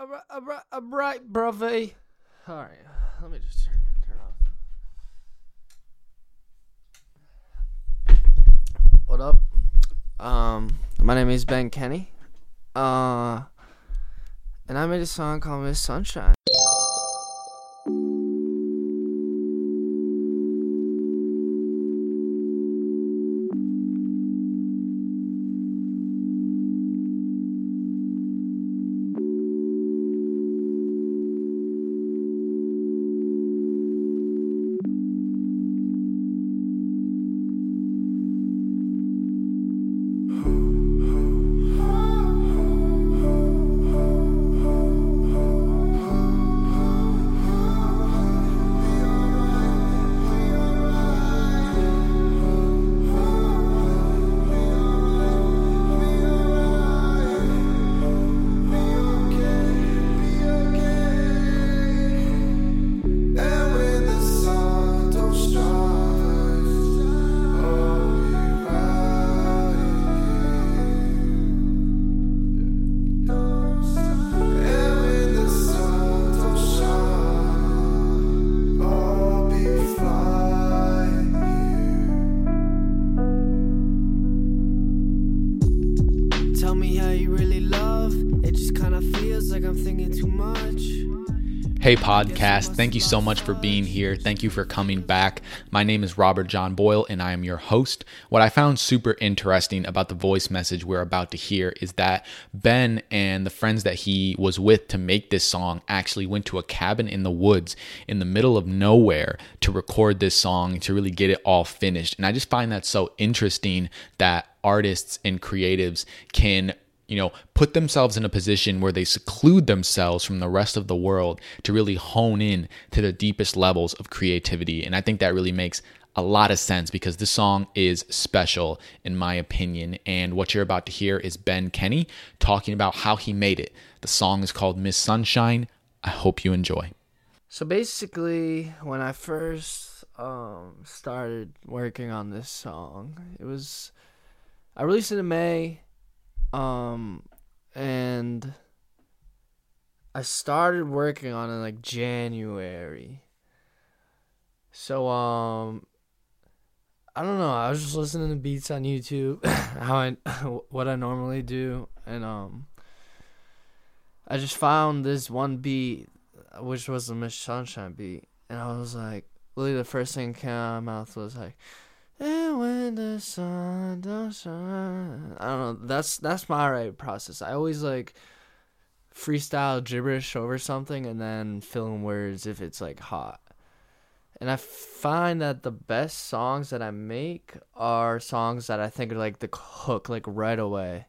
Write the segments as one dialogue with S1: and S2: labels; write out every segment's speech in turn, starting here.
S1: a, a, a, a bright. All right, let me just turn turn off. What up? Um, my name is Ben Kenney. Uh, and I made a song called Miss Sunshine.
S2: Hey, podcast. Thank you so much for being here. Thank you for coming back. My name is Robert John Boyle, and I am your host. What I found super interesting about the voice message we're about to hear is that Ben and the friends that he was with to make this song actually went to a cabin in the woods in the middle of nowhere to record this song to really get it all finished. And I just find that so interesting that artists and creatives can you know, put themselves in a position where they seclude themselves from the rest of the world to really hone in to the deepest levels of creativity. And I think that really makes a lot of sense because this song is special in my opinion. And what you're about to hear is Ben Kenney talking about how he made it. The song is called Miss Sunshine. I hope you enjoy.
S1: So basically, when I first um, started working on this song, it was I released it in May, um, and I started working on it like January. So um, I don't know. I was just listening to beats on YouTube, how I what I normally do, and um, I just found this one beat which was the Miss Sunshine beat, and I was like, literally the first thing that came out of my mouth was like, "And when the sun don't shine," I don't know. That's that's my right process. I always like freestyle gibberish over something and then fill in words if it's like hot. And I find that the best songs that I make are songs that I think are like the hook like right away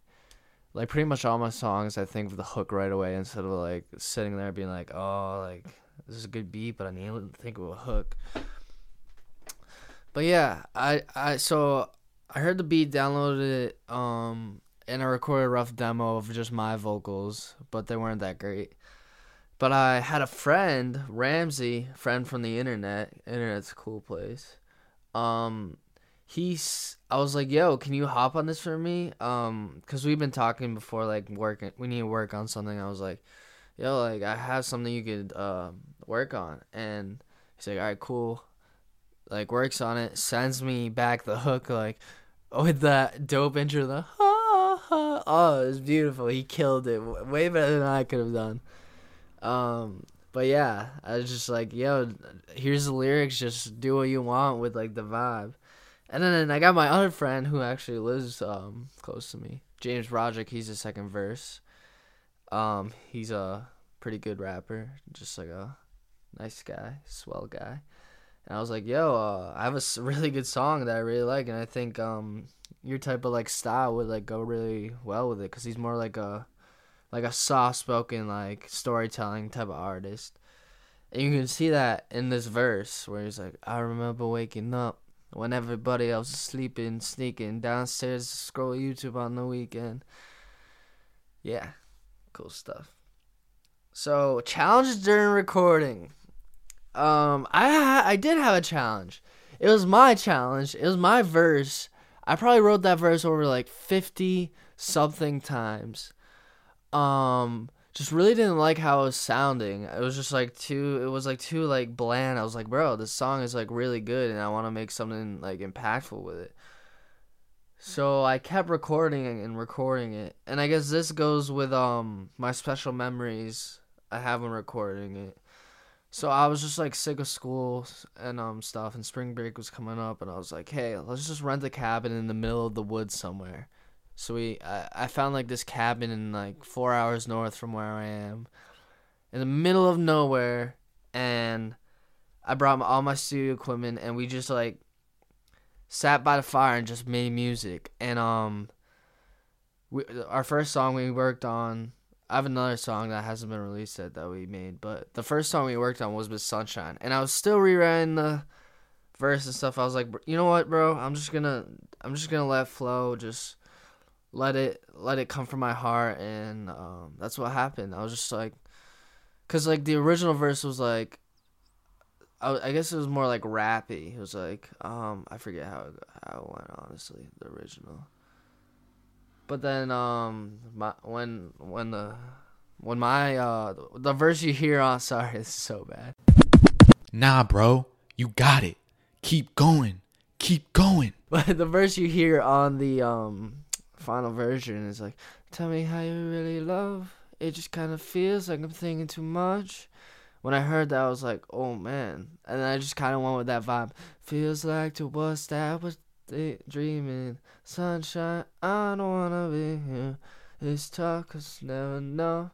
S1: like pretty much all my songs I think of the hook right away instead of like sitting there being like, oh, like this is a good beat, but I need to think of a hook. But yeah, I I so I heard the beat, downloaded it, um, and I recorded a rough demo of just my vocals, but they weren't that great. But I had a friend, Ramsey, friend from the internet. Internet's a cool place. Um, he's I was like, "Yo, can you hop on this for me?" Um, cuz we've been talking before like working we need to work on something. I was like, "Yo, like I have something you could uh, work on." And he's like, "All right, cool." Like works on it, sends me back the hook like with that dope intro the ha, ha. Oh, it was beautiful. He killed it. Way better than I could have done. Um, but yeah, I was just like, "Yo, here's the lyrics, just do what you want with like the vibe." And then I got my other friend who actually lives um close to me, James Roderick. He's the second verse. Um, he's a pretty good rapper, just like a nice guy, swell guy. And I was like, "Yo, uh, I have a really good song that I really like, and I think um your type of like style would like go really well with it, cause he's more like a like a soft spoken like storytelling type of artist." And you can see that in this verse where he's like, "I remember waking up." when everybody else is sleeping, sneaking downstairs to scroll YouTube on the weekend. Yeah, cool stuff. So challenges during recording. Um, I I did have a challenge. It was my challenge. It was my verse. I probably wrote that verse over like fifty something times. Um, just really didn't like how it was sounding. It was just like too it was like too like bland. I was like, bro, this song is like really good and I want to make something like impactful with it. So I kept recording and recording it. And I guess this goes with um my special memories I have when recording it. So I was just like sick of school and um stuff and spring break was coming up and I was like, "Hey, let's just rent a cabin in the middle of the woods somewhere." So we, I, I found like this cabin in like four hours north from where I am, in the middle of nowhere, and I brought my, all my studio equipment, and we just like sat by the fire and just made music. And um, we our first song we worked on. I have another song that hasn't been released yet that we made, but the first song we worked on was with Sunshine, and I was still rewriting the verse and stuff. I was like, you know what, bro? I'm just gonna, I'm just gonna let flow just let it let it come from my heart and um, that's what happened i was just like because like the original verse was like I, I guess it was more like rappy it was like um i forget how it, how it went honestly the original but then um my when when the when my uh the verse you hear on sorry is so bad
S2: Nah, bro, you got it. Keep going. Keep going.
S1: But the verse you hear on the um final version is like, "Tell me how you really love." It just kind of feels like I'm thinking too much. When I heard that, I was like, "Oh man!" And then I just kind of went with that vibe. Feels like to us that was dreaming. Sunshine, I don't wanna be here. It's tough 'cause never know.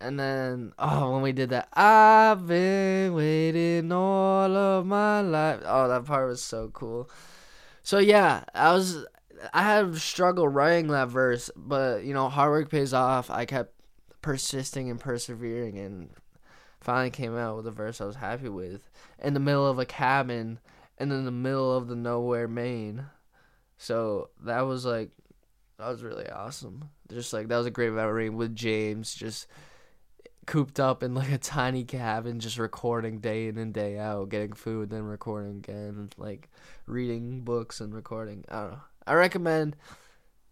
S1: And then, oh, when we did that, I've been waiting all of my life. Oh, that part was so cool. So yeah, I was I had struggled writing that verse, but you know, hard work pays off. I kept persisting and persevering and finally came out with a verse I was happy with in the middle of a cabin and in the middle of the nowhere Maine. So that was like that was really awesome. Just like that was a great memory with James just cooped up in like a tiny cabin just recording day in and day out, getting food then recording again, like reading books and recording. I don't know. I recommend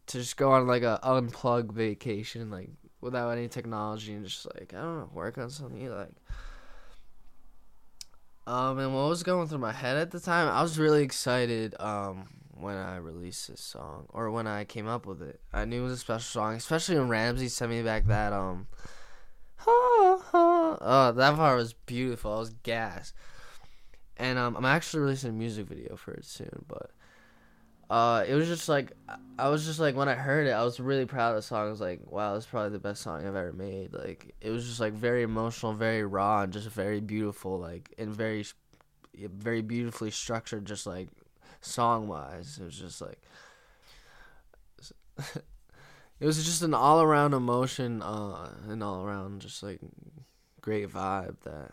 S1: to just go on like a unplug vacation, like without any technology, and just like I don't know, work on something you like. Um, and what was going through my head at the time, I was really excited. Um, when I released this song or when I came up with it, I knew it was a special song, especially when Ramsey sent me back that um. Oh, that part was beautiful. I was gassed. And um, I'm actually releasing a music video for it soon, but uh, it was just like I was just like when I heard it, I was really proud of the song. I was like, wow, is probably the best song I've ever made. Like it was just like very emotional, very raw, and just very beautiful. Like and very, very beautifully structured. Just like song wise, it was just like. it was just an all around emotion, uh, an all around just like great vibe that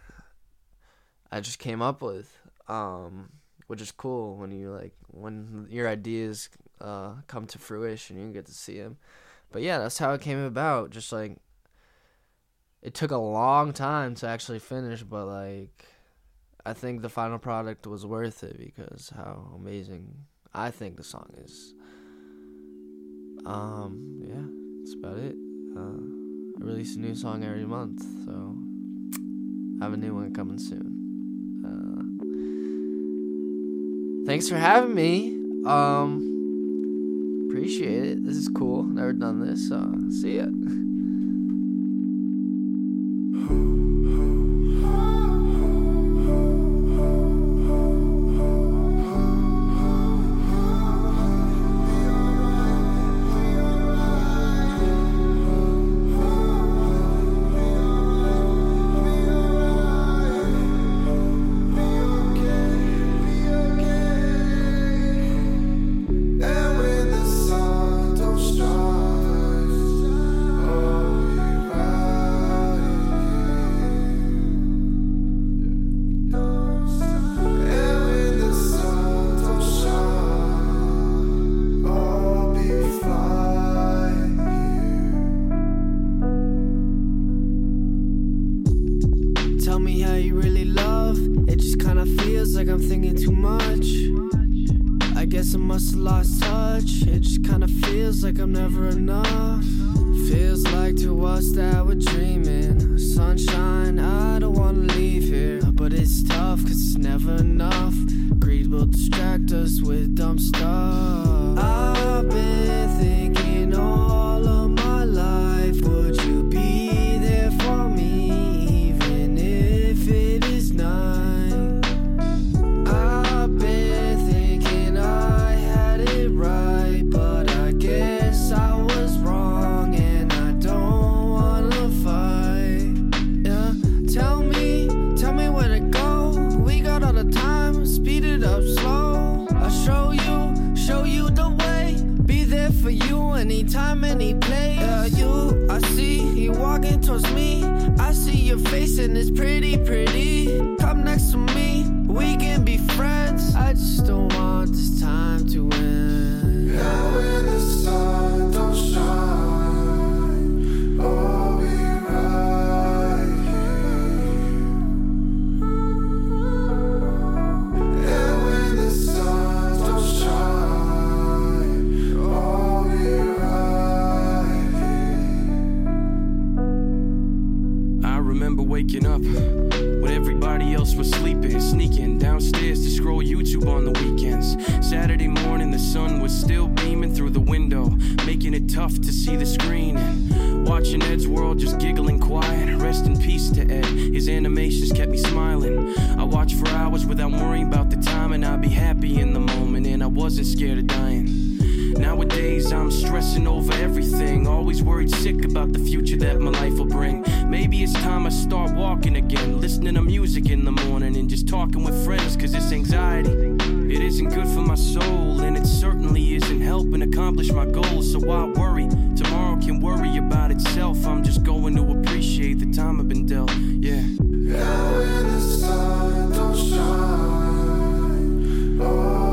S1: I just came up with. Um, which is cool when you like when your ideas uh, come to fruition you get to see them but yeah that's how it came about just like it took a long time to actually finish but like i think the final product was worth it because how amazing i think the song is. Um yeah that's about it. Uh, i release a new song every month so I have a new one coming soon thanks for having me. Um, appreciate it. This is cool. Never done this. So see ya. us that we're dreaming. Sunshine, I don't wanna leave here. But it's tough, cause it's never enough. Greed will distract us with dumb stuff. Anytime, any place. Yeah, you, I see you walking towards me. I see your face and it's pretty, pretty. Come next to me, we can
S3: YouTube on the weekends. Saturday morning, the sun was still beaming through the window, making it tough to see the screen. Watching Eddsworld just giggling quiet. Rest in peace to Ed, his animations kept me smiling. I watched for hours without worrying about the time, and I'd be happy in the moment, and I wasn't scared of dying. Nowadays, I'm stressing over everything. Always worried sick about the future that my life will bring. Maybe it's time I start walking again, listening to music in the morning and just talking with friends, cause this anxiety. It isn't good for my soul, and it certainly isn't helping accomplish my goals. So why worry? Tomorrow can worry about itself. I'm just going to appreciate the time I've been dealt. Yeah.
S4: And when the sun don't shine, I'll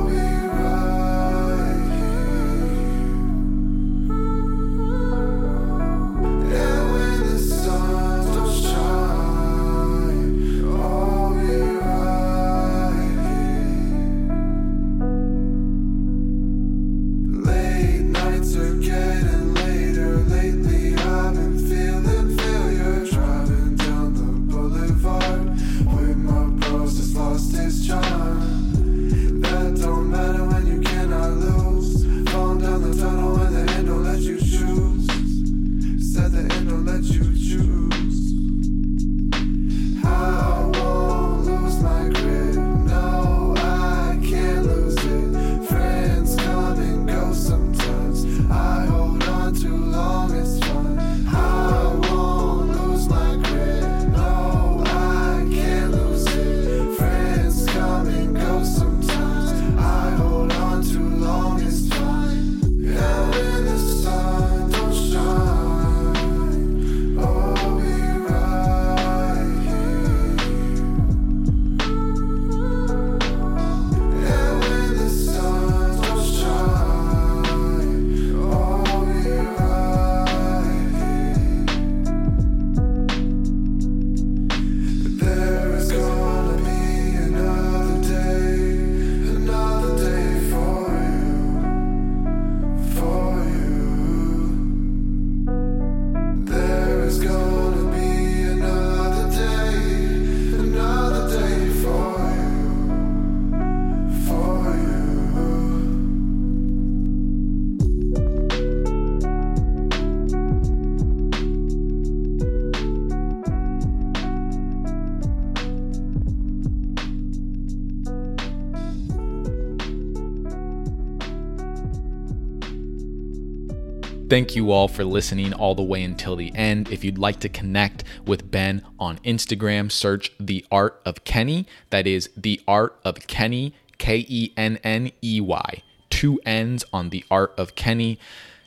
S2: Thank you all for listening all the way until the end. If you'd like to connect with Ben on Instagram, search The Art of Kenney. That is The Art of Kenney, K E N N E Y. Two N's on The Art of Kenney.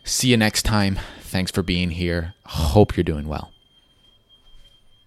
S2: See you next time. Thanks for being here. Hope you're doing well.